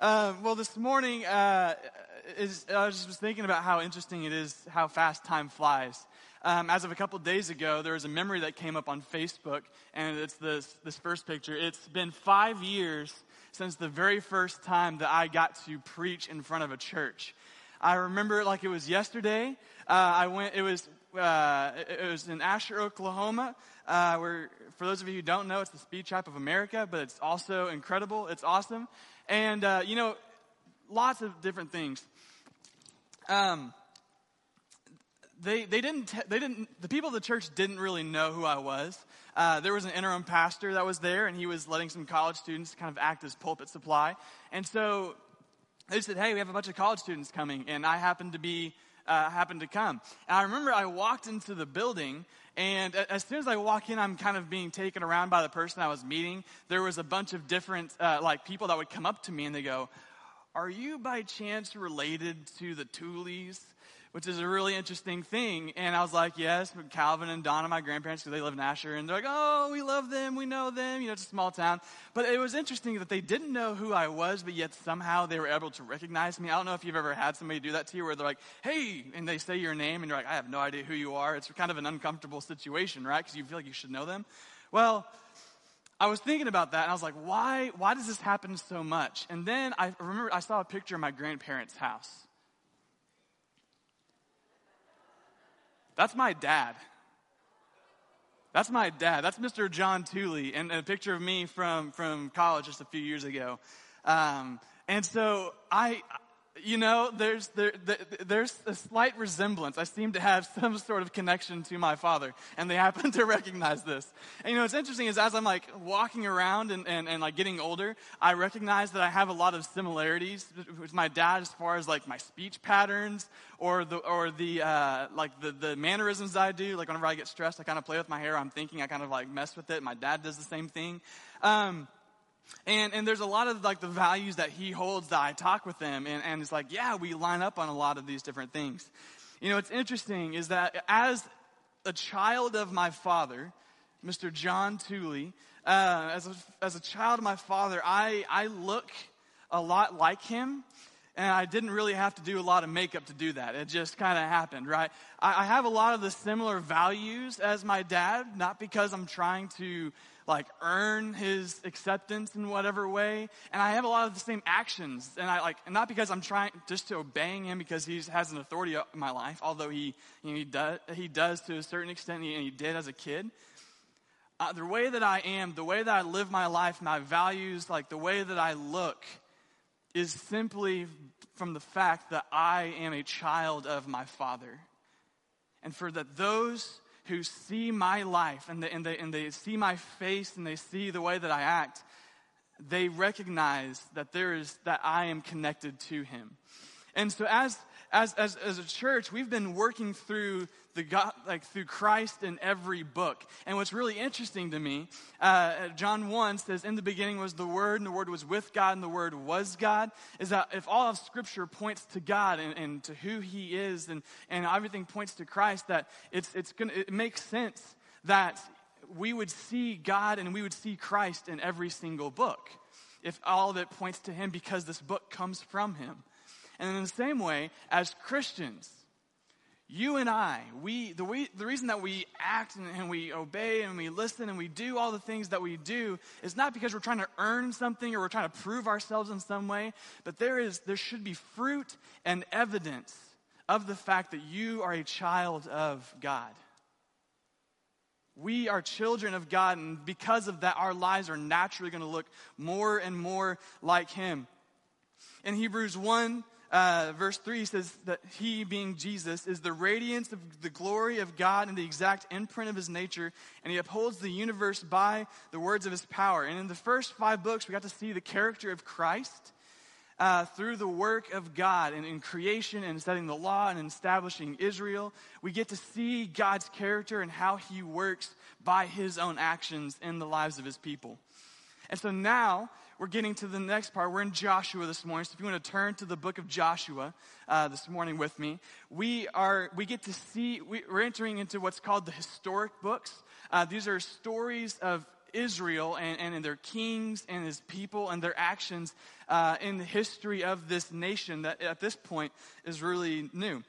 Uh, well, this morning, uh, is, I was just thinking about how interesting it is how fast time flies. Um, as of a couple days ago, there was a memory that came up on Facebook, and it's this, this first picture. It's been five years since the very first time that I got to preach in front of a church. I remember it like it was yesterday. Uh, I went, it was, uh, it was in Asher, Oklahoma, uh, where, for those of you who don't know, it's the speed trap of America, but it's also incredible. It's awesome. And, uh, you know, lots of different things. Um, they, they didn't, they didn't, the people of the church didn't really know who I was. Uh, there was an interim pastor that was there, and he was letting some college students kind of act as pulpit supply. And so they said, "Hey, we have a bunch of college students coming," and I happened to be uh, happened to come. And I remember I walked into the building, and as soon as I walk in, I'm kind of being taken around by the person I was meeting. There was a bunch of different, uh, like, people that would come up to me and they go, Are you by chance related to the Tooleys? Which is a really interesting thing. And I was like, yes, Calvin and Donna, my grandparents, because they live in Asher, and they're like, oh, we love them, we know them, you know, it's a small town. But it was interesting that they didn't know who I was, but yet somehow they were able to recognize me. I don't know if you've ever had somebody do that to you where they're like, hey, and they say your name, and you're like, I have no idea who you are. It's kind of an uncomfortable situation, right? Because you feel like you should know them. Well, I was thinking about that and I was like, why, why does this happen so much? And then I remember I saw a picture of my grandparents' house. That's my dad. That's my dad. That's Mr. John Tooley, and a picture of me from, from college just a few years ago. Um, and so I, you know, there's, there, there's a slight resemblance. I seem to have some sort of connection to my father, and they happen to recognize this. And you know, what's interesting is as I'm like walking around and, and, and like getting older, I recognize that I have a lot of similarities with my dad as far as like my speech patterns or the, or the, uh, like the, the mannerisms I do. Like whenever I get stressed, I kind of play with my hair. I'm thinking, I kind of like mess with it. My dad does the same thing. Um, and, and there's a lot of like the values that he holds that I talk with him. And, and it's like, yeah, we line up on a lot of these different things. You know, what's interesting is that as a child of my father, Mr. John Tooley, uh, as, a, as a child of my father, I, I look a lot like him. And I didn't really have to do a lot of makeup to do that. It just kind of happened, right? I, I have a lot of the similar values as my dad, not because I'm trying to like earn his acceptance in whatever way. And I have a lot of the same actions. And I like, and not because I'm trying just to obeying him because he has an authority in my life, although he, you know, he does, he does to a certain extent, and he did as a kid. Uh, the way that I am, the way that I live my life, my values, like the way that I look, is simply from the fact that I am a child of my Father. And for that those who see my life and they, and, they, and they see my face and they see the way that I act, they recognize that there is, that I am connected to him. And so as, as, as, as a church, we've been working through the God, like through Christ in every book. And what's really interesting to me, uh, John 1 says, In the beginning was the Word, and the Word was with God, and the Word was God. Is that if all of Scripture points to God and, and to who He is, and, and everything points to Christ, that it's, it's gonna, it makes sense that we would see God and we would see Christ in every single book if all of it points to Him because this book comes from Him. And in the same way, as Christians, you and I, we, the, we, the reason that we act and, and, we obey and we listen and we do all the things that we do is not because we're trying to earn something or we're trying to prove ourselves in some way, but there is, there should be fruit and evidence of the fact that you are a child of God. We are children of God, and because of that, our lives are naturally going to look more and more like Him. In Hebrews 1, uh, verse 3 says that he, being Jesus, is the radiance of the glory of God and the exact imprint of his nature, and he upholds the universe by the words of his power. And in the first five books, we got to see the character of Christ uh, through the work of God and in creation and setting the law and establishing Israel. We get to see God's character and how he works by his own actions in the lives of his people. And so now, we're getting to the next part. We're in Joshua this morning. So if you want to turn to the book of Joshua uh, this morning with me, we are we get to see we, are entering into what's called the historic books. Uh, these are stories of Israel and, and their kings and his people and their actions uh, in the history of this nation that at this point is really new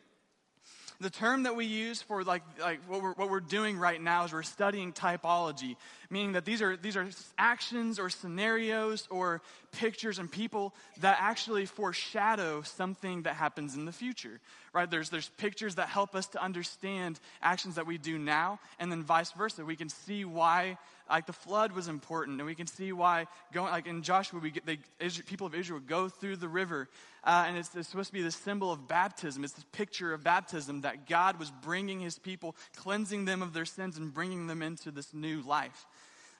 the term that we use for like, like what, we're, what we're doing right now is we're studying typology, meaning that these are, these are actions or scenarios or pictures and people that actually foreshadow something that happens in the future, right? There's, there's pictures that help us to understand actions that we do now, and then vice versa. We can see why like the flood was important, and we can see why going like in Joshua, we get the people of Israel go through the river, uh, and it's, it's, supposed to be the symbol of baptism. It's this picture of baptism that God was bringing His people, cleansing them of their sins, and bringing them into this new life.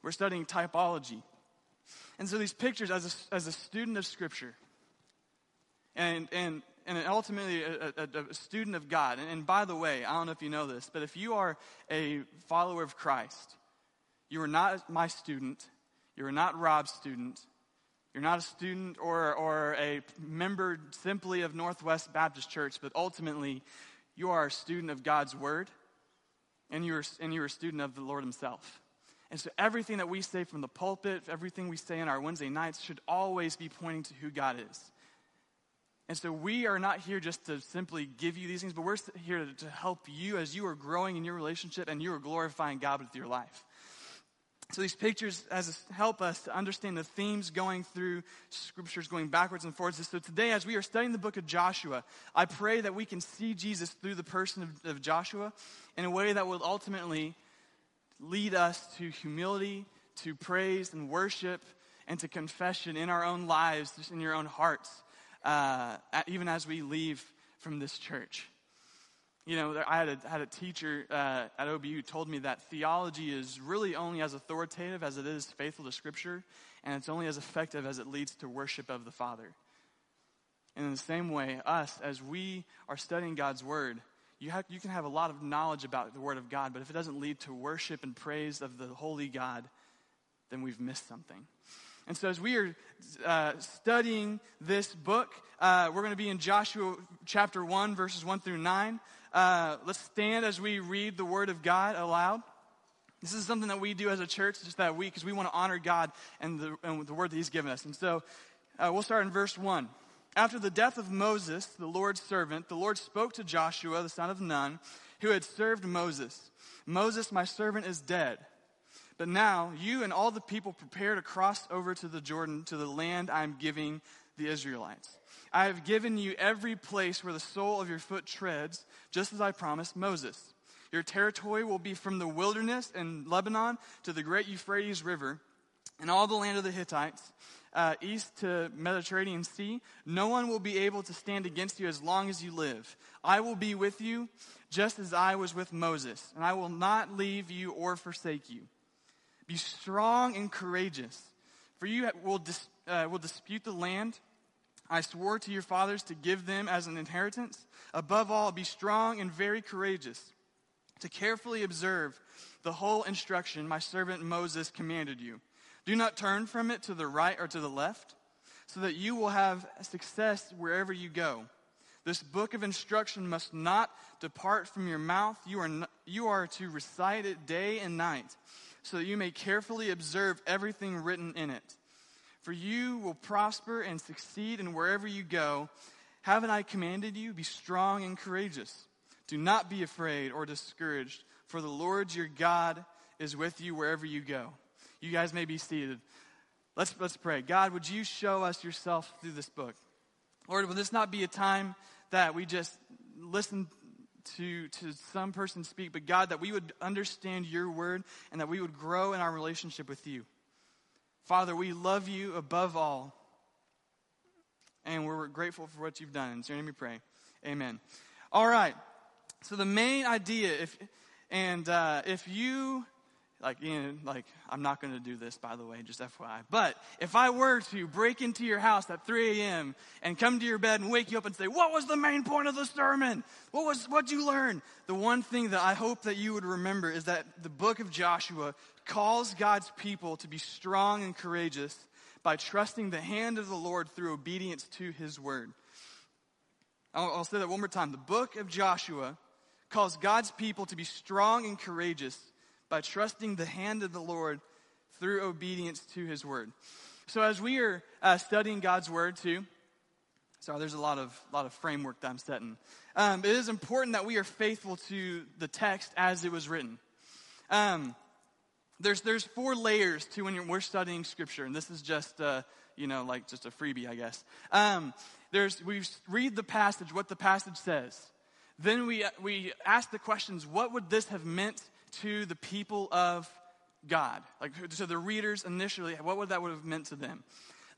We're studying typology, and so these pictures, as a, as a student of Scripture, and and and ultimately a, a, a student of God. And, and by the way, I don't know if you know this, but if you are a follower of Christ you are not my student. You are not Rob's student. You're not a student or, or a member simply of Northwest Baptist Church, but ultimately, you are a student of God's Word, and you're, and you're a student of the Lord Himself. And so, everything that we say from the pulpit, everything we say in our Wednesday nights, should always be pointing to who God is. And so, we are not here just to simply give you these things, but we're here to, to help you as you are growing in your relationship and you are glorifying God with your life. So these pictures as help us to understand the themes going through scriptures, going backwards and forwards. So today, as we are studying the book of Joshua, I pray that we can see Jesus through the person of, of Joshua in a way that will ultimately lead us to humility, to praise and worship, and to confession in our own lives, just in your own hearts, uh, even as we leave from this church. You know, I had a, had a teacher uh, at OBU told me that theology is really only as authoritative as it is faithful to Scripture, and it's only as effective as it leads to worship of the Father. And in the same way, us, as we are studying God's Word, you, have, you can have a lot of knowledge about the Word of God, but if it doesn't lead to worship and praise of the Holy God, then we've missed something. And so, as we are uh, studying this book, uh, we're going to be in Joshua chapter 1, verses 1 through 9. Uh, let's stand as we read the Word of God aloud. This is something that we do as a church just that week because we want to honor God and the, and the Word that He's given us. And so uh, we'll start in verse 1. After the death of Moses, the Lord's servant, the Lord spoke to Joshua, the son of Nun, who had served Moses Moses, my servant, is dead. But now you and all the people prepare to cross over to the Jordan, to the land I am giving the Israelites. I have given you every place where the sole of your foot treads, just as I promised Moses. Your territory will be from the wilderness in Lebanon to the great Euphrates River and all the land of the Hittites, uh, east to Mediterranean Sea. No one will be able to stand against you as long as you live. I will be with you, just as I was with Moses, and I will not leave you or forsake you. Be strong and courageous, for you will, dis, uh, will dispute the land I swore to your fathers to give them as an inheritance. Above all, be strong and very courageous, to carefully observe the whole instruction my servant Moses commanded you. Do not turn from it to the right or to the left, so that you will have success wherever you go. This book of instruction must not depart from your mouth. You are, not, you are to recite it day and night, so that you may carefully observe everything written in it for you will prosper and succeed in wherever you go. Haven't I commanded you? Be strong and courageous. Do not be afraid or discouraged, for the Lord your God is with you wherever you go. You guys may be seated. Let's, let's pray. God, would you show us yourself through this book? Lord, will this not be a time that we just listen to, to some person speak, but God, that we would understand your word and that we would grow in our relationship with you. Father, we love you above all. And we're grateful for what you've done. In your name we pray. Amen. All right. So the main idea, if and uh, if you like, you know, like I'm not going to do this, by the way, just FYI. But if I were to break into your house at 3 a.m. and come to your bed and wake you up and say, "What was the main point of the sermon? What was what you learn?" The one thing that I hope that you would remember is that the book of Joshua calls God's people to be strong and courageous by trusting the hand of the Lord through obedience to his word. I'll, I'll say that one more time. The book of Joshua calls God's people to be strong and courageous by trusting the hand of the Lord through obedience to his word. So as we are uh, studying God's word too, sorry, there's a lot of, lot of framework that I'm setting. Um, it is important that we are faithful to the text as it was written. Um, there's, there's four layers to when we're studying scripture, and this is just, uh, you know, like just a freebie, I guess. Um, there's, we read the passage, what the passage says. Then we, we ask the questions, what would this have meant to the people of God? Like, to the readers initially, what would that would have meant to them?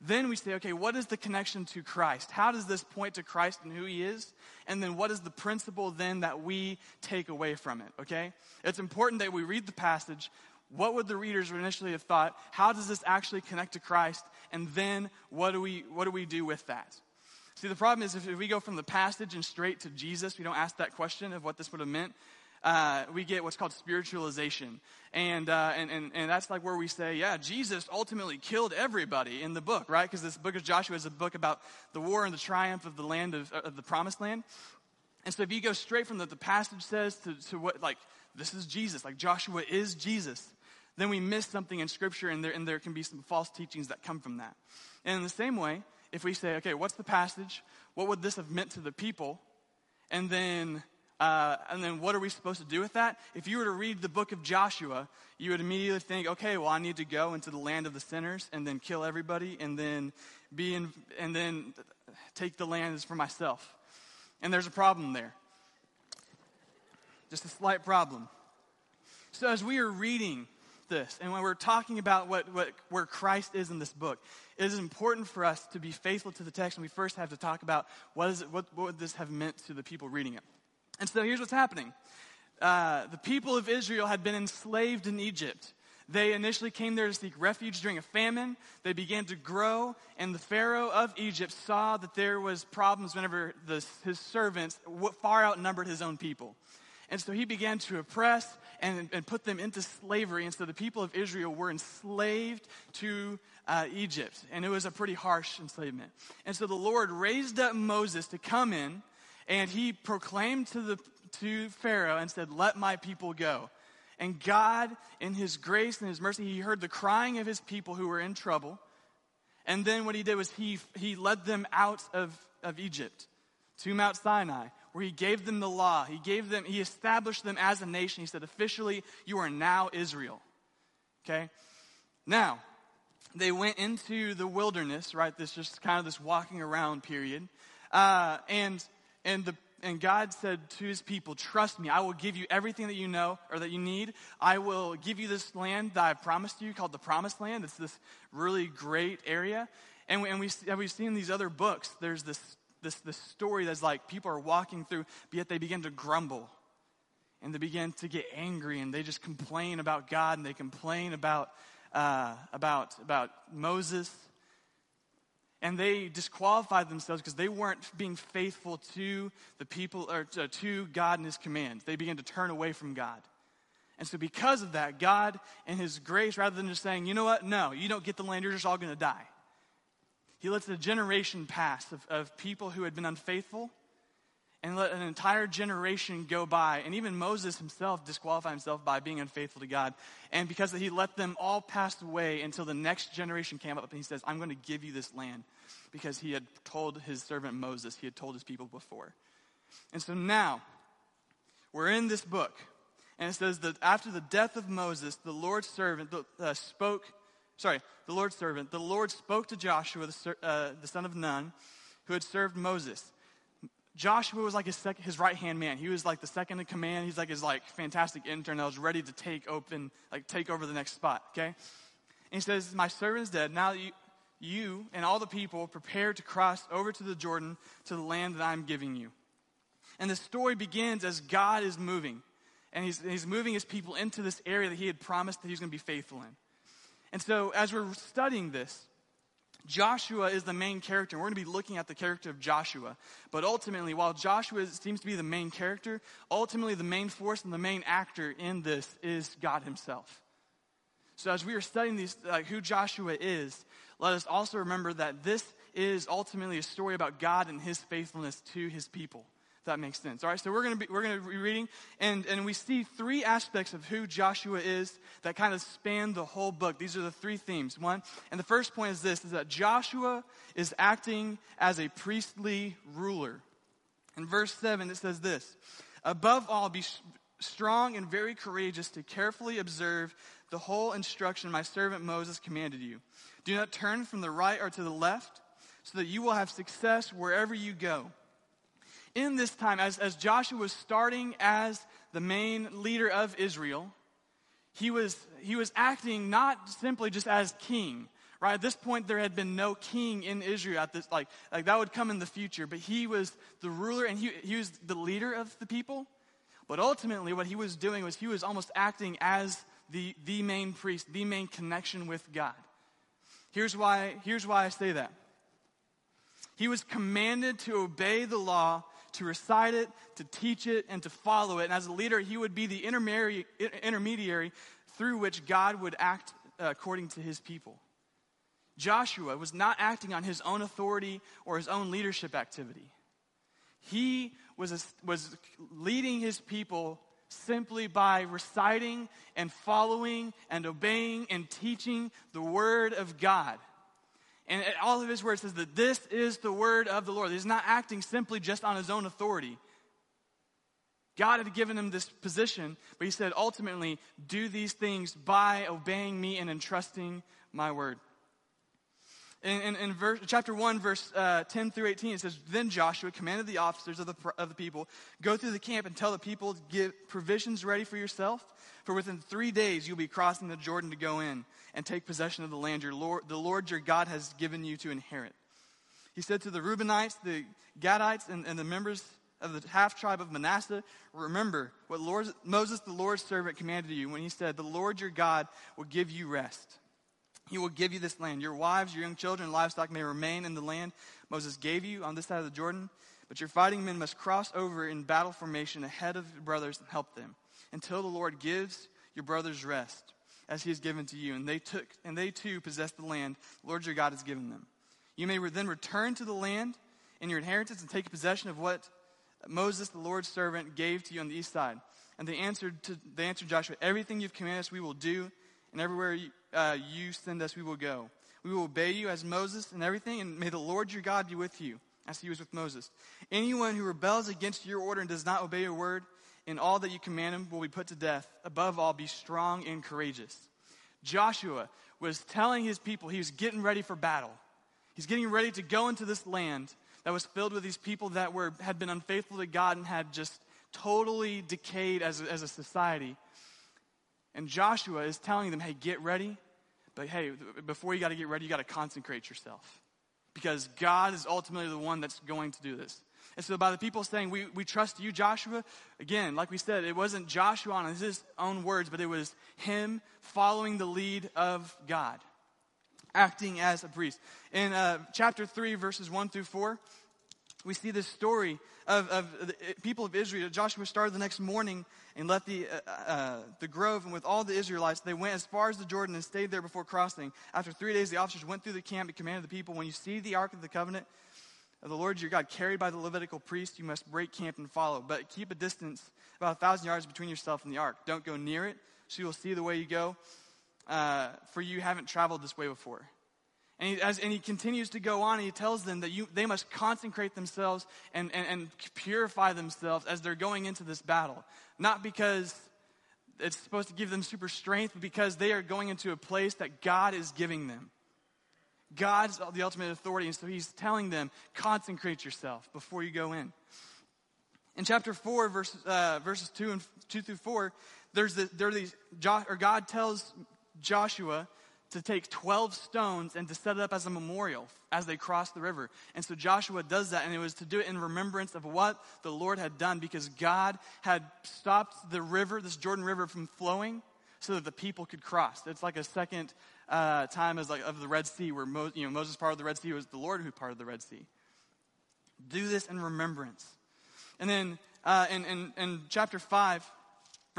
Then we say, okay, what is the connection to Christ? How does this point to Christ and who he is? And then what is the principle then that we take away from it, okay? It's important that we read the passage. What would the readers initially have thought? How does this actually connect to Christ? And then what do we, what do, we do with that? See, the problem is if we go from the passage and straight to Jesus, we don't ask that question of what this would have meant. Uh, we get what's called spiritualization. And, uh, and, and, and that's like where we say, yeah, Jesus ultimately killed everybody in the book, right? Because this book of Joshua is a book about the war and the triumph of the land of, of the promised land. And so if you go straight from what the passage says to, to what, like, this is Jesus, like Joshua is Jesus, then we miss something in Scripture and there, and there can be some false teachings that come from that. And in the same way, if we say, okay, what's the passage? What would this have meant to the people? And then, uh, and then what are we supposed to do with that? If you were to read the book of Joshua, you would immediately think, okay, well, I need to go into the land of the sinners and then kill everybody and then be in, and then take the land for myself. And there's a problem there. Just a slight problem. So as we are reading this, and when we're talking about what, what, where Christ is in this book, it is important for us to be faithful to the text, and we first have to talk about what, is it, what, what would this have meant to the people reading it. And so here's what's happening. Uh, the people of Israel had been enslaved in Egypt. They initially came there to seek refuge during a famine. They began to grow, and the Pharaoh of Egypt saw that there was problems whenever the, his servants far outnumbered his own people. And so he began to oppress and, and put them into slavery. And so the people of Israel were enslaved to uh, Egypt. And it was a pretty harsh enslavement. And so the Lord raised up Moses to come in, and he proclaimed to, the, to Pharaoh and said, Let my people go. And God, in his grace and his mercy, he heard the crying of his people who were in trouble. And then what he did was he, he led them out of, of Egypt to Mount Sinai where he gave them the law. He gave them, he established them as a nation. He said, officially, you are now Israel. Okay? Now, they went into the wilderness, right? This just kind of this walking around period. Uh, and, and the, and God said to his people, Trust me, I will give you everything that you know or that you need. I will give you this land that I promised you called the Promised Land. It's this really great area. And, we, and we, we've seen these other books, there's this this, this story that's like people are walking through, but yet they begin to grumble and they begin to get angry and they just complain about God and they complain about, uh, about, about Moses. And they disqualified themselves because they weren't being faithful to the people or to, to God and his commands. They began to turn away from God. And so, because of that, God and His grace, rather than just saying, you know what, no, you don't get the land, you're just all going to die. He lets a generation pass of, of people who had been unfaithful and let an entire generation go by. And even Moses himself disqualified himself by being unfaithful to God. And because he let them all pass away until the next generation came up and he says, I'm going to give you this land. Because he had told his servant Moses, he had told his people before. And so now, we're in this book. And it says that after the death of Moses, the Lord's servant uh, spoke sorry, the Lord's servant, the Lord spoke to Joshua, the, uh, the son of Nun, who had served Moses. Joshua was like his, sec- his right hand man. He was like the second in command. He's like his like fantastic intern that was ready to take open, like take over the next spot. Okay, and he says, "My servant is dead. Now you, you and all the people prepare to cross over to the Jordan to the land that I'm giving you." And the story begins as God is moving, and he's, he's moving his people into this area that he had promised that he's going to be faithful in. And so, as we're studying this, Joshua is the main character. We're going to be looking at the character of Joshua. But ultimately, while Joshua seems to be the main character, ultimately the main force and the main actor in this is God Himself. So, as we are studying these, like who Joshua is, let us also remember that this is ultimately a story about God and His faithfulness to His people. That makes sense. All right, so we're going to be we're going to be reading, and and we see three aspects of who Joshua is that kind of span the whole book. These are the three themes. One, and the first point is this: is that Joshua is acting as a priestly ruler. In verse seven, it says this: Above all, be strong and very courageous to carefully observe the whole instruction my servant Moses commanded you. Do not turn from the right or to the left, so that you will have success wherever you go in this time, as, as Joshua was starting as the main leader of Israel, he was, he was acting not simply just as king, right? At this point, there had been no king in Israel at this, like, like that would come in the future, but he was the ruler and he, he was the leader of the people. But ultimately, what he was doing was he was almost acting as the, the main priest, the main connection with God. Here's why, here's why I say that. He was commanded to obey the law to recite it, to teach it, and to follow it. And as a leader, he would be the intermediary through which God would act uh, according to his people. Joshua was not acting on his own authority or his own leadership activity. He was, was leading his people simply by reciting and following and obeying and teaching the word of God. And all of his words says that this is the word of the Lord. He's not acting simply just on his own authority. God had given him this position, but he said, ultimately, do these things by obeying me and entrusting my word. In, in, in verse, chapter 1, verse uh, 10 through 18, it says, Then Joshua commanded the officers of the, of the people, Go through the camp and tell the people, Get provisions ready for yourself, for within three days you'll be crossing the Jordan to go in and take possession of the land your Lord, the Lord your God has given you to inherit. He said to the Reubenites, the Gadites, and, and the members of the half tribe of Manasseh, remember what Lord, Moses, the Lord's servant, commanded you when he said, The Lord your God will give you rest. He will give you this land. Your wives, your young children, livestock may remain in the land Moses gave you on this side of the Jordan, but your fighting men must cross over in battle formation ahead of your brothers and help them until the Lord gives your brothers rest as he has given to you. And they took, and they too possessed the land the Lord your God has given them. You may then return to the land in your inheritance and take possession of what Moses, the Lord's servant, gave to you on the east side. And they answered, to, they answered Joshua, Everything you've commanded us, we will do, and everywhere you, uh, you send us, we will go. We will obey you as Moses and everything, and may the Lord your God be with you, as he was with Moses. Anyone who rebels against your order and does not obey your word, in all that you command him will be put to death. Above all, be strong and courageous. Joshua was telling his people he was getting ready for battle. He's getting ready to go into this land that was filled with these people that were, had been unfaithful to God and had just totally decayed as a, as a society. And Joshua is telling them, hey, get ready. But hey, before you got to get ready, you got to consecrate yourself. Because God is ultimately the one that's going to do this. And so, by the people saying, we, we trust you, Joshua, again, like we said, it wasn't Joshua on his own words, but it was him following the lead of God, acting as a priest. In uh, chapter 3, verses 1 through 4, we see this story of, of the people of Israel. Joshua started the next morning and left the, uh, uh, the grove, and with all the Israelites, they went as far as the Jordan and stayed there before crossing. After three days, the officers went through the camp and commanded the people, When you see the ark of the covenant, of the Lord your God carried by the Levitical priest, you must break camp and follow. But keep a distance about a thousand yards between yourself and the ark. Don't go near it, so you will see the way you go, uh, for you haven't traveled this way before. And he, as, and he continues to go on, and he tells them that you, they must consecrate themselves and, and, and purify themselves as they're going into this battle. Not because it's supposed to give them super strength, but because they are going into a place that God is giving them. God's the ultimate authority, and so he's telling them, consecrate yourself before you go in. In chapter 4, verse, uh, verses 2 and 2 through 4, there's the, there are these, or God tells Joshua to take 12 stones and to set it up as a memorial as they crossed the river. And so Joshua does that, and it was to do it in remembrance of what the Lord had done because God had stopped the river, this Jordan River, from flowing so that the people could cross. It's like a second uh, time as like of the Red Sea, where Mo, you know, Moses part of the Red Sea was the Lord who parted the Red Sea. Do this in remembrance. And then uh, in, in, in, chapter 5,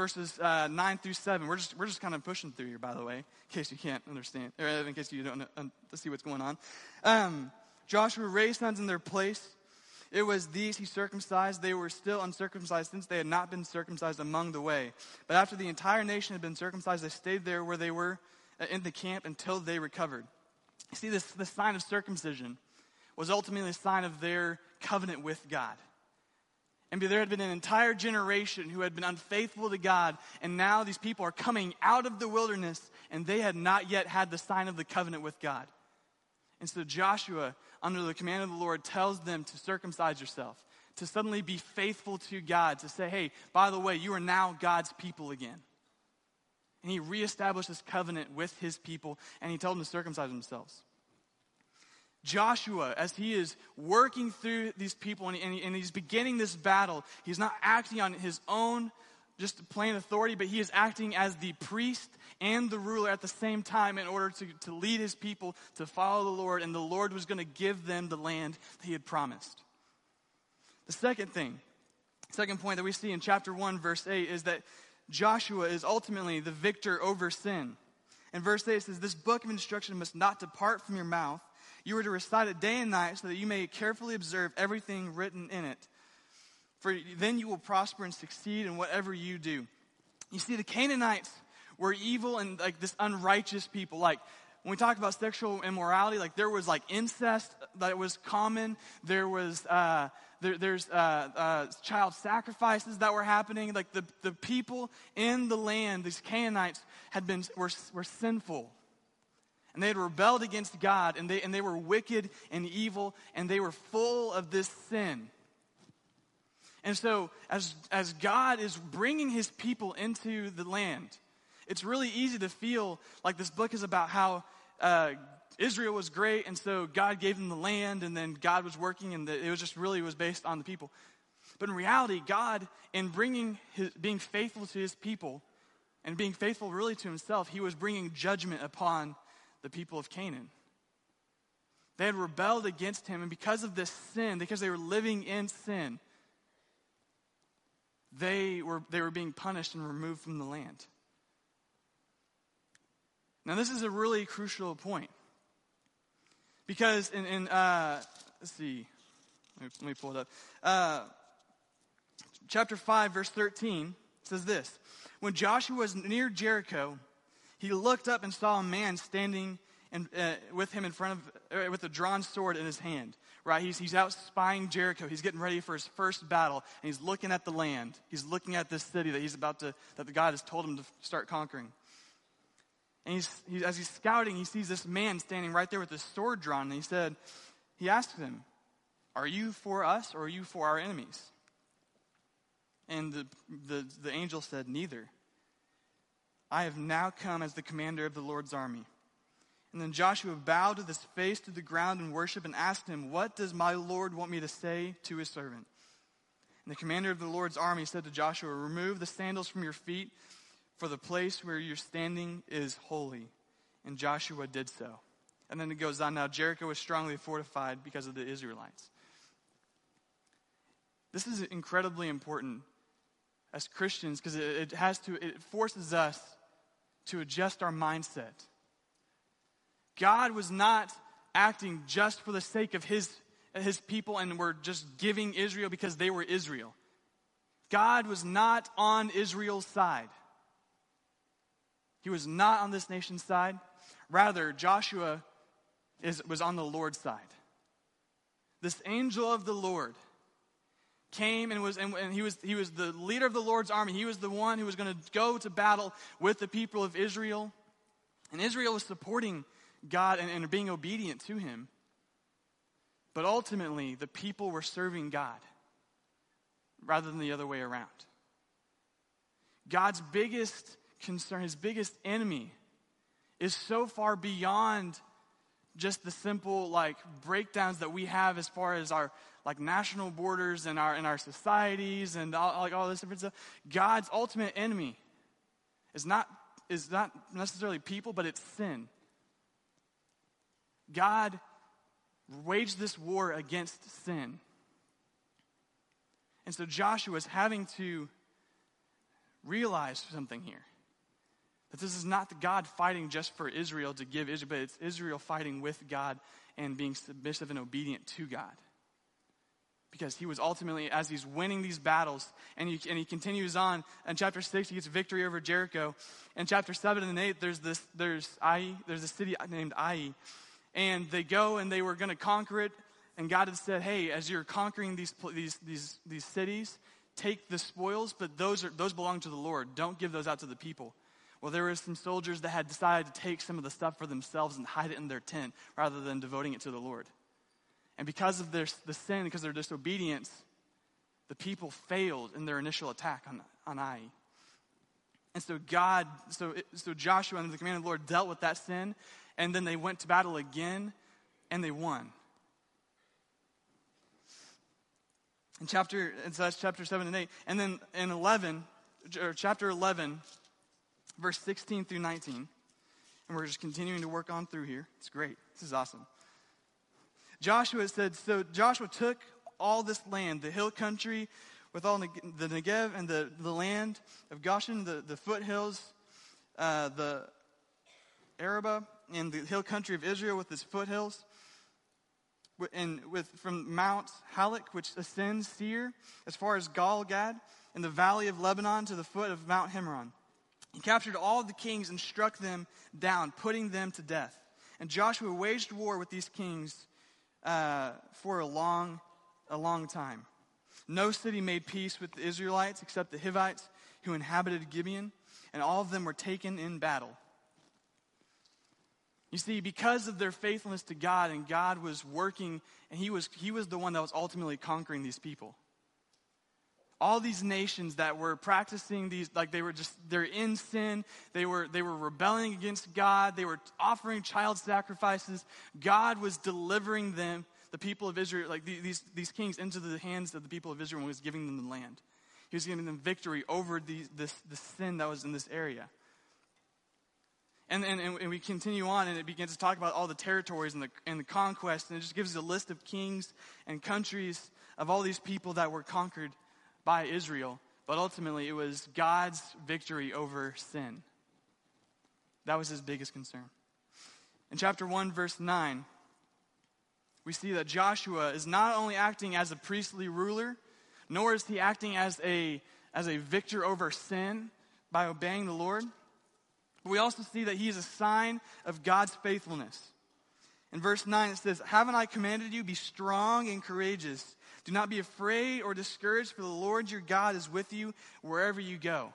verses uh, 9 through 7, we're just, we're just kind of pushing through here, by the way, in case you can't understand, or in case you don't see what's going on. Um, Joshua raised sons in their place It was these he circumcised. They were still uncircumcised since they had not been circumcised among the way. But after the entire nation had been circumcised, they stayed there where they were uh, in the camp until they recovered. You see, this, this sign of circumcision was ultimately a sign of their covenant with God. And there had been an entire generation who had been unfaithful to God, and now these people are coming out of the wilderness, and they had not yet had the sign of the covenant with God. And so Joshua, under the command of the Lord, tells them to circumcise yourself, to suddenly be faithful to God, to say, hey, by the way, you are now God's people again. And he reestablished this covenant with his people, and he told them to circumcise themselves. Joshua, as he is working through these people and, and, and he's beginning this battle, he's not acting on his own just plain authority, but he is acting as the priest and the ruler at the same time in order to, to lead his people to follow the Lord, and the Lord was going to give them the land that he had promised. The second thing, second point that we see in chapter 1, verse 8, is that Joshua is ultimately the victor over sin. In verse 8, it says, This book of instruction must not depart from your mouth. You are to recite it day and night so that you may carefully observe everything written in it. For then you will prosper and succeed in whatever you do. You see, the Canaanites were evil and like this unrighteous people. Like when we talk about sexual immorality, like there was like incest that was common. There was uh, there, there's uh, uh, child sacrifices that were happening. Like the, the people in the land, these Canaanites, had been were, were sinful. And they had rebelled against God, and they, and they were wicked and evil, and they were full of this sin. And so, as, as God is bringing his people into the land, it's really easy to feel like this book is about how uh, Israel was great, and so God gave them the land, and then God was working, and the, it was just really was based on the people. But in reality, God, in bringing his, being faithful to his people, and being faithful really to himself, he was bringing judgment upon the people of Canaan. They had rebelled against him, and because of this sin, because they were living in sin, they were, they were being punished and removed from the land. Now, this is a really crucial point. Because in, in uh, let's see, let me, pull it up. Uh, chapter 5, verse 13 says this When Joshua was near Jericho, he looked up and saw a man standing in, uh, with him in front of, uh, with a drawn sword in his hand. Right? He's, he's out spying Jericho. He's getting ready for his first battle, and he's looking at the land. He's looking at this city that he's about to, that the God has told him to start conquering. And he's, he, as he's scouting, he sees this man standing right there with his sword drawn. And he said, he asked him, Are you for us or are you for our enemies? And the, the, the angel said, Neither. I have now come as the commander of the Lord's army. And then Joshua bowed with his face to the ground in worship and asked him, What does my Lord want me to say to his servant? And the commander of the Lord's army said to Joshua, Remove the sandals from your feet for the place where you're standing is holy. And Joshua did so. And then it goes on now Jericho was strongly fortified because of the Israelites. This is incredibly important as Christians because it, it has to, it forces us to adjust our mindset. God was not acting just for the sake of his, his people and we're just giving Israel because they were Israel. God was not on Israel's side. He was not on this nation's side. Rather, Joshua is, was on the Lord's side. This angel of the Lord came and was and, and, he was he was the leader of the Lord's army. He was the one who was going to go to battle with the people of Israel. And Israel was supporting God and, and being obedient to him. But ultimately, the people were serving God rather than the other way around. God's biggest concern, his biggest enemy, is so far beyond just the simple like breakdowns that we have as far as our like national borders and our in our societies and all, like all this different stuff. God's ultimate enemy is not is not necessarily people, but it's sin. God waged this war against sin. And so Joshua is having to realize something here. That this is not God fighting just for Israel to give Israel, but it's Israel fighting with God and being submissive and obedient to God. Because he was ultimately, as he's winning these battles, and he, and he continues on. In chapter 6, he gets victory over Jericho. In chapter 7 and 8, there's this, there's Ai, there's a city named Ai. And they go and they were going to conquer it. And God had said, hey, as you're conquering these, these, these, these cities, take the spoils, but those, are, those belong to the Lord. Don't give those out to the people. Well, there were some soldiers that had decided to take some of the stuff for themselves and hide it in their tent rather than devoting it to the Lord. And because of their, the sin, because of their disobedience, the people failed in their initial attack on, on Ai. And so God, so, it, so Joshua under the command of the Lord dealt with that sin, and then they went to battle again, and they won. In chapter, and so that's chapter 7 and 8. And then in 11, or chapter 11, verse 16 through 19, and we're just continuing to work on through here. It's great. This is awesome. Joshua said, So Joshua took all this land, the hill country, with all the Negev and the, the land of Goshen, the, the foothills, uh, the Arabah, and the hill country of Israel with its foothills, and with from Mount Halak, which ascends Seir, as far as Gad, in the valley of Lebanon to the foot of Mount Hermon. He captured all the kings and struck them down, putting them to death. And Joshua waged war with these kings uh, for a long, a long time. No city made peace with the Israelites except the Hivites who inhabited Gibeon, and all of them were taken in battle. You see, because of their faithfulness to God, and God was working, and He was, he was the one that was ultimately conquering these people. All these nations that were practicing these, like they were just, they're in sin, they were, they were rebelling against God, they were offering child sacrifices. God was delivering them, the people of Israel, like these, these kings, into the hands of the people of Israel and was giving them the land. He was giving them victory over the, this, the sin that was in this area. And, and, and we continue on, and it begins to talk about all the territories and the, and the conquest, and it just gives us a list of kings and countries of all these people that were conquered by Israel. But ultimately, it was God's victory over sin. That was his biggest concern. In chapter 1, verse 9, we see that Joshua is not only acting as a priestly ruler, nor is he acting as a, as a victor over sin by obeying the Lord. But we also see that he is a sign of God's faithfulness. In verse 9, it says, Haven't I commanded you, be strong and courageous? Do not be afraid or discouraged, for the Lord your God is with you wherever you go.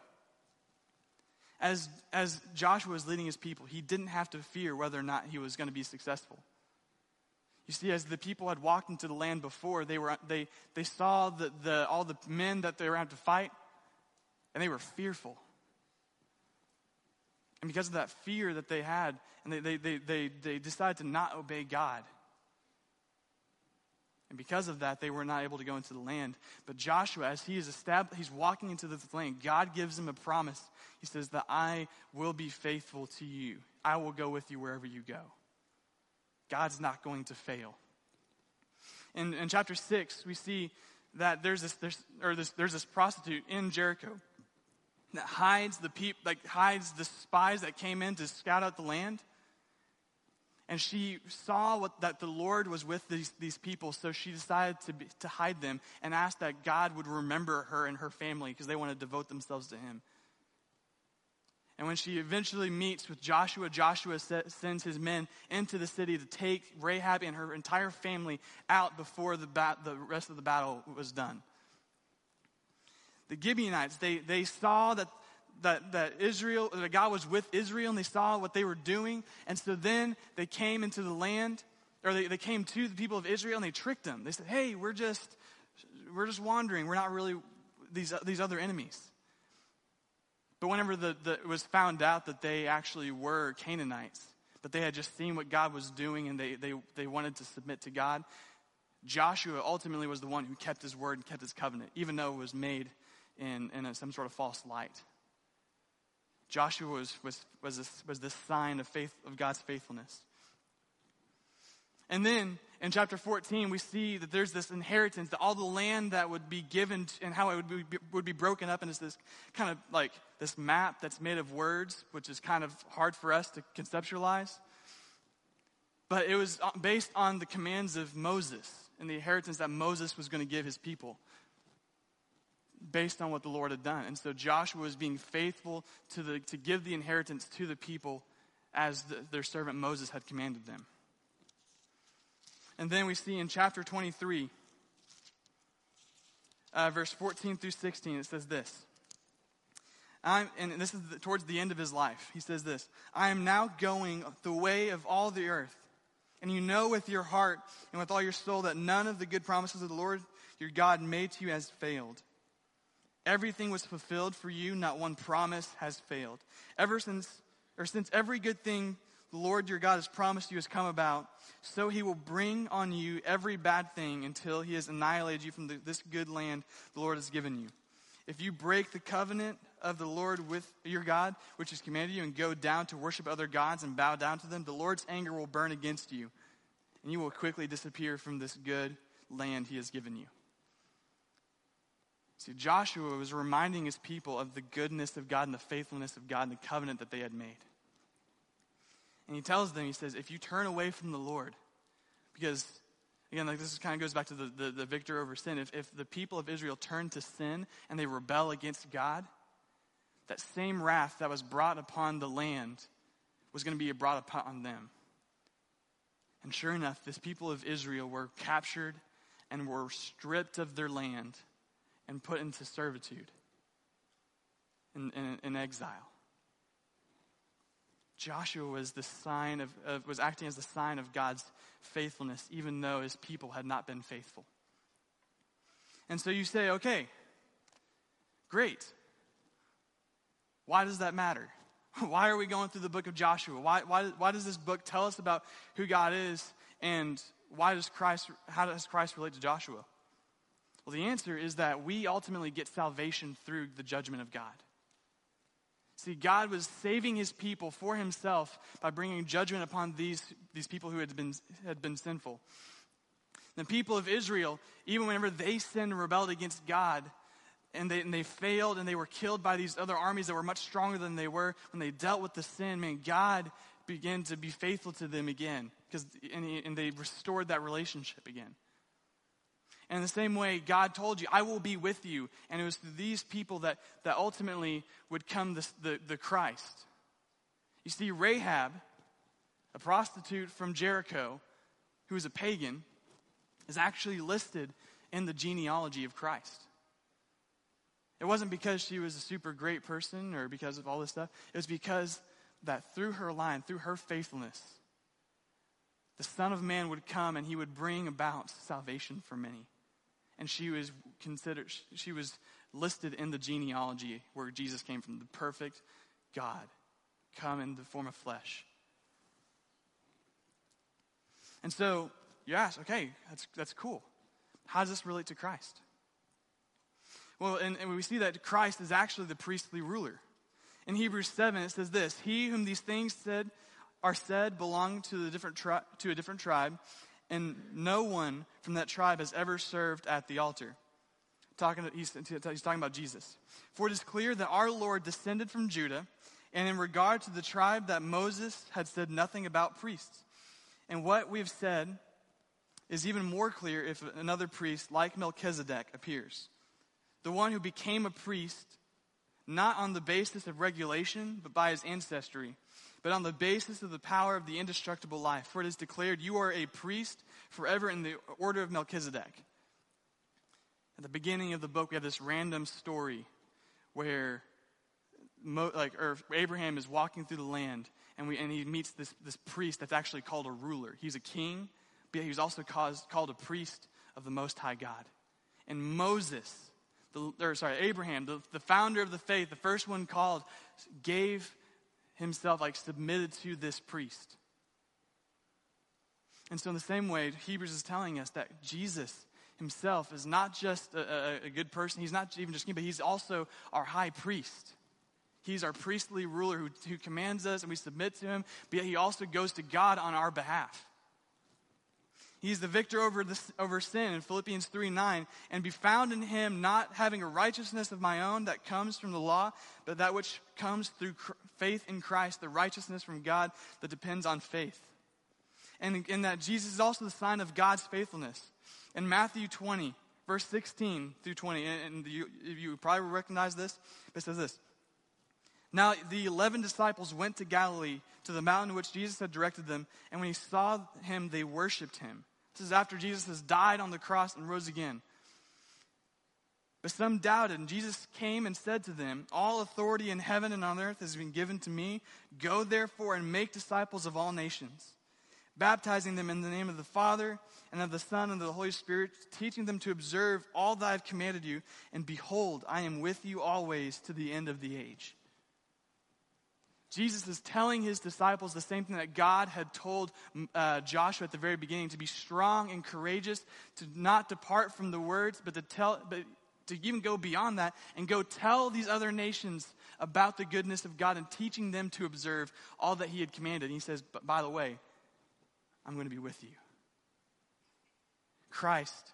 As, as Joshua was leading his people, he didn't have to fear whether or not he was going to be successful. You see, as the people had walked into the land before, they, were, they, they saw the, the, all the men that they were having to fight, and they were fearful. And because of that fear that they had, and they, they, they, they, they decided to not obey God. And because of that, they were not able to go into the land. But Joshua, as he is established, he's walking into this land, God gives him a promise. He says that I will be faithful to you. I will go with you wherever you go. God's not going to fail. In, in chapter 6, we see that there's this, there's, or this, there's this prostitute in Jericho that hides the peop, like hides the spies that came in to scout out the land and she saw what, that the Lord was with these, these people, so she decided to, be, to hide them and asked that God would remember her and her family because they want to devote themselves to Him. And when she eventually meets with Joshua, Joshua sends his men into the city to take Rahab and her entire family out before the, the rest of the battle was done. The Gibeonites, they, they saw that that, that Israel, that God was with Israel and they saw what they were doing. And so then they came into the land, or they, they came to the people of Israel and they tricked them. They said, hey, we're just, we're just wandering. We're not really these, these other enemies. But whenever the, the, it was found out that they actually were Canaanites, that they had just seen what God was doing and they, they, they wanted to submit to God, Joshua ultimately was the one who kept his word and kept his covenant, even though it was made in, in a, some sort of false light. Joshua was, was, was, this, was this sign of, faith, of God's faithfulness. And then in chapter 14, we see that there's this inheritance, that all the land that would be given and how it would be, would be broken up into this kind of like this map that's made of words, which is kind of hard for us to conceptualize. But it was uh, based on the commands of Moses. and the inheritance that Moses was going to give his people based on what the Lord had done. And so Joshua was being faithful to, the, to give the inheritance to the people as the, their servant Moses had commanded them. And then we see in chapter 23, uh, verse 14 through 16, it says this. I'm, and this is the, towards the end of his life. He says this I am now going the way of all the earth. And you know with your heart and with all your soul that none of the good promises of the Lord your God made to you has failed. Everything was fulfilled for you, not one promise has failed. Ever since, or since every good thing the Lord your God has promised you has come about, so he will bring on you every bad thing until he has annihilated you from the, this good land the Lord has given you. If you break the covenant of the Lord with your God, which has commanded you, and go down to worship other gods and bow down to them, the Lord's anger will burn against you, and you will quickly disappear from this good land he has given you. See, Joshua was reminding his people of the goodness of God and the faithfulness of God and the covenant that they had made. And he tells them, he says, if you turn away from the Lord, because, again, like this kind of goes back to the, the, the victor over sin. If, if the people of Israel turn to sin and they rebel against God, that same wrath that was brought upon the land was going to be brought upon them. And sure enough, this people of Israel were captured and were stripped of their land and put into servitude in, in, in exile. Joshua was the sign of, of, was acting as the sign of God's faithfulness, even though his people had not been faithful. And so you say, okay, great. Why does that matter? Why are we going through the book of Joshua? Why, why, why does this book tell us about who God is and why does Christ, how does Christ relate to Joshua? Well, the answer is that we ultimately get salvation through the judgment of God. See, God was saving his people for himself by bringing judgment upon these, these people who had been, had been sinful. The people of Israel, even whenever they sinned and rebelled against God, and they, and they failed and they were killed by these other armies that were much stronger than they were, when they dealt with the sin, man, God began to be faithful to them again. Because, and, and they restored that relationship again. And in the same way, God told you, I will be with you. And it was through these people that, that ultimately would come the, the, the Christ. You see, Rahab, a prostitute from Jericho, who was a pagan, is actually listed in the genealogy of Christ. It wasn't because she was a super great person or because of all this stuff. It was because that through her line, through her faithfulness, the Son of Man would come and he would bring about salvation for many and she was considered she was listed in the genealogy where Jesus came from, the perfect God come in the form of flesh. And so you ask, okay, that's that's cool. How does this relate to Christ? Well, and, and we see that Christ is actually the priestly ruler. In Hebrews 7, it says this He whom these things said are said belong to, the different tri- to a different tribe, and no one from that tribe has ever served at the altar. Talking to, he's, he's talking about Jesus. For it is clear that our Lord descended from Judah, and in regard to the tribe that Moses had said nothing about priests. And what we've said is even more clear if another priest, like Melchizedek, appears. The one who became a priest, not on the basis of regulation, but by his ancestry but on the basis of the power of the indestructible life. For it is declared, You are a priest forever in the order of Melchizedek. At the beginning of the book, we have this random story where Mo, like, Abraham is walking through the land and, we, and he meets this, this priest that's actually called a ruler. He's a king, but he's also caused, called a priest of the Most High God. And Moses, the, or sorry, Abraham, the, the founder of the faith, the first one called, gave himself like submitted to this priest. And so, in the same way, Hebrews is telling us that Jesus himself is not just a, a, a good person, he's not even just king, but he's also our high priest. He's our priestly ruler who, who commands us and we submit to him, but yet he also goes to God on our behalf. He's the victor over, over sin in Philippians 3 9. And be found in him, not having a righteousness of my own that comes from the law, but that which comes through cr- faith in Christ, the righteousness from God that depends on faith. And in that Jesus is also the sign of God's faithfulness. In Matthew 20, verse 16 through 20, and you, you probably recognize this, but it says this. Now the eleven disciples went to Galilee, to the mountain which Jesus had directed them, and when he saw him, they worshipped him. This is after Jesus has died on the cross and rose again. But some doubted, and Jesus came and said to them, All authority in heaven and on earth has been given to me. Go therefore and make disciples of all nations, baptizing them in the name of the Father and of the Son and of the Holy Spirit, teaching them to observe all that I have commanded you. And behold, I am with you always to the end of the age. Jesus is telling his disciples the same thing that God had told uh, Joshua at the very beginning to be strong and courageous, to not depart from the words, but to tell, but to even go beyond that and go tell these other nations about the goodness of God and teaching them to observe all that He had commanded. And He says, by the way, I'm going to be with you. Christ,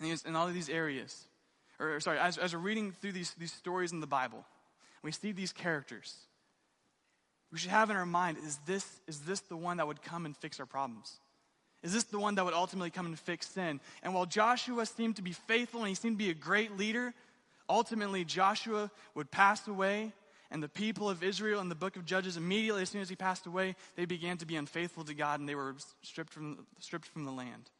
and in all of these areas, or sorry, as, as we're reading through these, these stories in the Bible, we see these characters. We should have in our mind is this, is this the one that would come and fix our problems? Is this the one that would ultimately come and fix sin? And while Joshua seemed to be faithful and he seemed to be a great leader, ultimately Joshua would pass away, and the people of Israel in the book of Judges, immediately as soon as he passed away, they began to be unfaithful to God and they were stripped from, stripped from the land.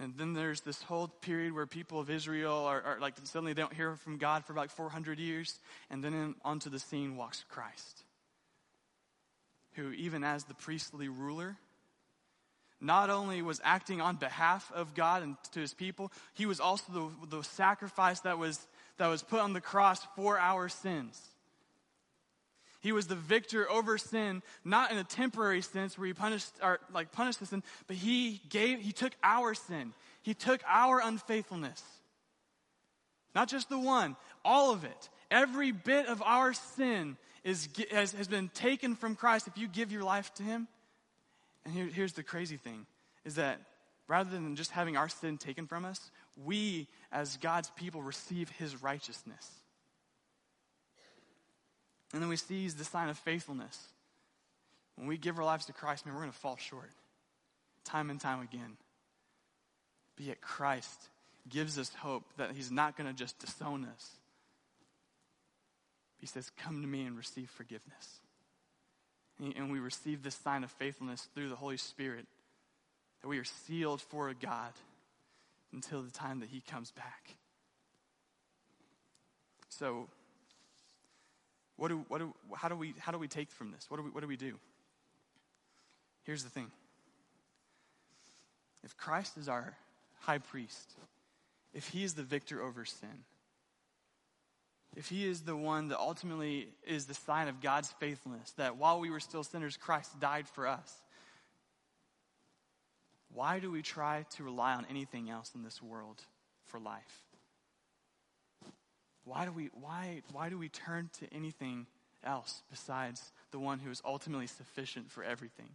And then there's this whole period where people of Israel are, are like suddenly they don't hear from God for like 400 years, and then in, onto the scene walks Christ who, even as the priestly ruler, not only was acting on behalf of God and to his people, he was also the, the sacrifice that was, that was put on the cross for our sins. He was the victor over sin, not in a temporary sense where he punished or like punished the sin, but he gave he took our sin. He took our unfaithfulness. Not just the one, all of it. Every bit of our sin is, has, has been taken from Christ if you give your life to Him. And here, here's the crazy thing is that rather than just having our sin taken from us, we, as God's people, receive His righteousness. And then we seize the sign of faithfulness. When we give our lives to Christ, man, we're going to fall short time and time again. But yet, Christ gives us hope that He's not going to just disown us, he says, Come to me and receive forgiveness. And we receive this sign of faithfulness through the Holy Spirit, that we are sealed for God until the time that He comes back. So, what do, what do, how, do we, how do we take from this? What do we, what do we do? Here's the thing if Christ is our high priest, if He is the victor over sin, if he is the one that ultimately is the sign of God's faithfulness, that while we were still sinners, Christ died for us, why do we try to rely on anything else in this world for life? Why do we, why, why do we turn to anything else besides the one who is ultimately sufficient for everything?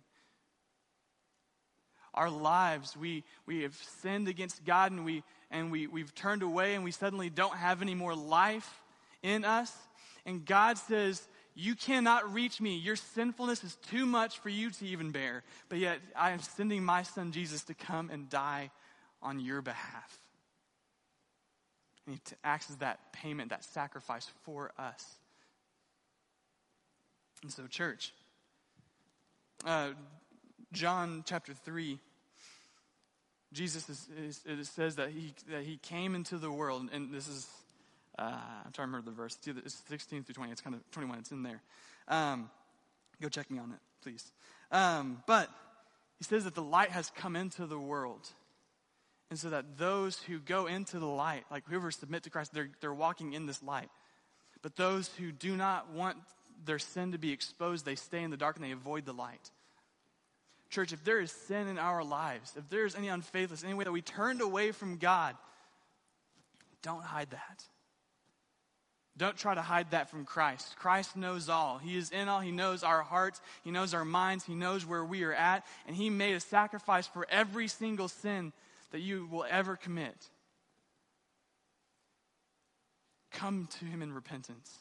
Our lives, we, we have sinned against God and, we, and we, we've turned away and we suddenly don't have any more life in us. And God says, You cannot reach me. Your sinfulness is too much for you to even bear. But yet, I am sending my son Jesus to come and die on your behalf. And he acts as that payment, that sacrifice for us. And so, church, uh, John chapter 3, Jesus is, is, it says that he, that he came into the world, and this is uh, I'm trying to remember the verse. It's, it's 16 through 20. It's kind of 21. It's in there. Um, go check me on it, please. Um, but he says that the light has come into the world. And so that those who go into the light, like whoever submit to Christ, they're, they're walking in this light. But those who do not want their sin to be exposed, they stay in the dark and they avoid the light. Church, if there is sin in our lives, if there is any unfaithfulness, any way that we turned away from God, don't hide that. Don't try to hide that from Christ. Christ knows all. He is in all. He knows our hearts. He knows our minds. He knows where we are at. And He made a sacrifice for every single sin that you will ever commit. Come to Him in repentance.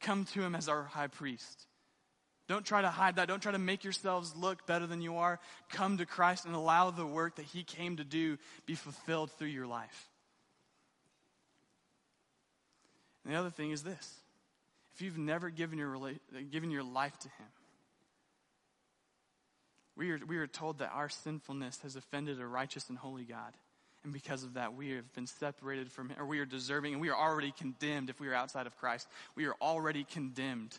Come to Him as our high priest. Don't try to hide that. Don't try to make yourselves look better than you are. Come to Christ and allow the work that He came to do be fulfilled through your life. And the other thing is this if you've never given your, given your life to Him, we are, we are told that our sinfulness has offended a righteous and holy God. And because of that, we have been separated from Him, or we are deserving, and we are already condemned if we are outside of Christ. We are already condemned.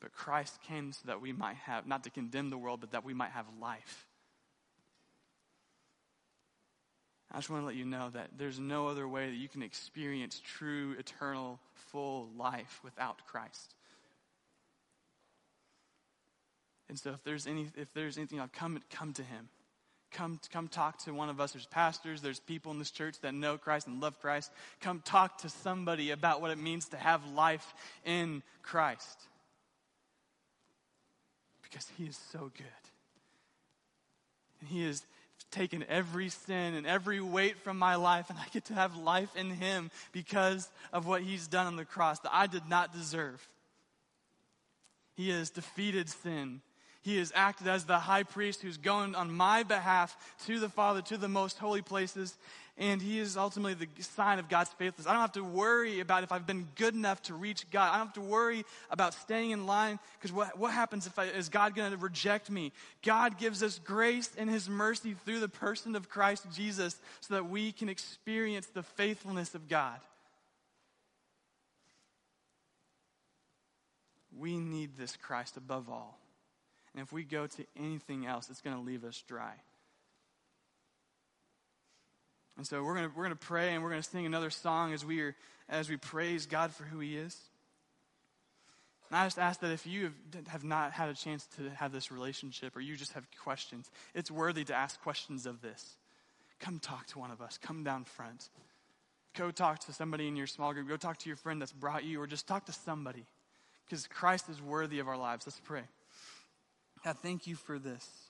But Christ came so that we might have, not to condemn the world, but that we might have life. I just want to let you know that there's no other way that you can experience true, eternal, full life without Christ. And so if there's any if there's anything I've come come to him. Come come talk to one of us. There's pastors, there's people in this church that know Christ and love Christ. Come talk to somebody about what it means to have life in Christ. Because he is so good. And he has taken every sin and every weight from my life, and I get to have life in him because of what he's done on the cross that I did not deserve. He has defeated sin he has acted as the high priest who's going on my behalf to the Father, to the most holy places. And he is ultimately the sign of God's faithfulness. I don't have to worry about if I've been good enough to reach God. I don't have to worry about staying in line because what, what happens if I, is God going to reject me? God gives us grace and his mercy through the person of Christ Jesus so that we can experience the faithfulness of God. We need this Christ above all. And if we go to anything else, it's going to leave us dry. And so we're going to, we're to pray and we're going to sing another song as we, are, as we praise God for who He is. And I just ask that if you have, have not had a chance to have this relationship or you just have questions, it's worthy to ask questions of this. Come talk to one of us. Come down front. Go talk to somebody in your small group. Go talk to your friend that's brought you, or just talk to somebody. Because Christ is worthy of our lives. Let's pray. God, thank you for this.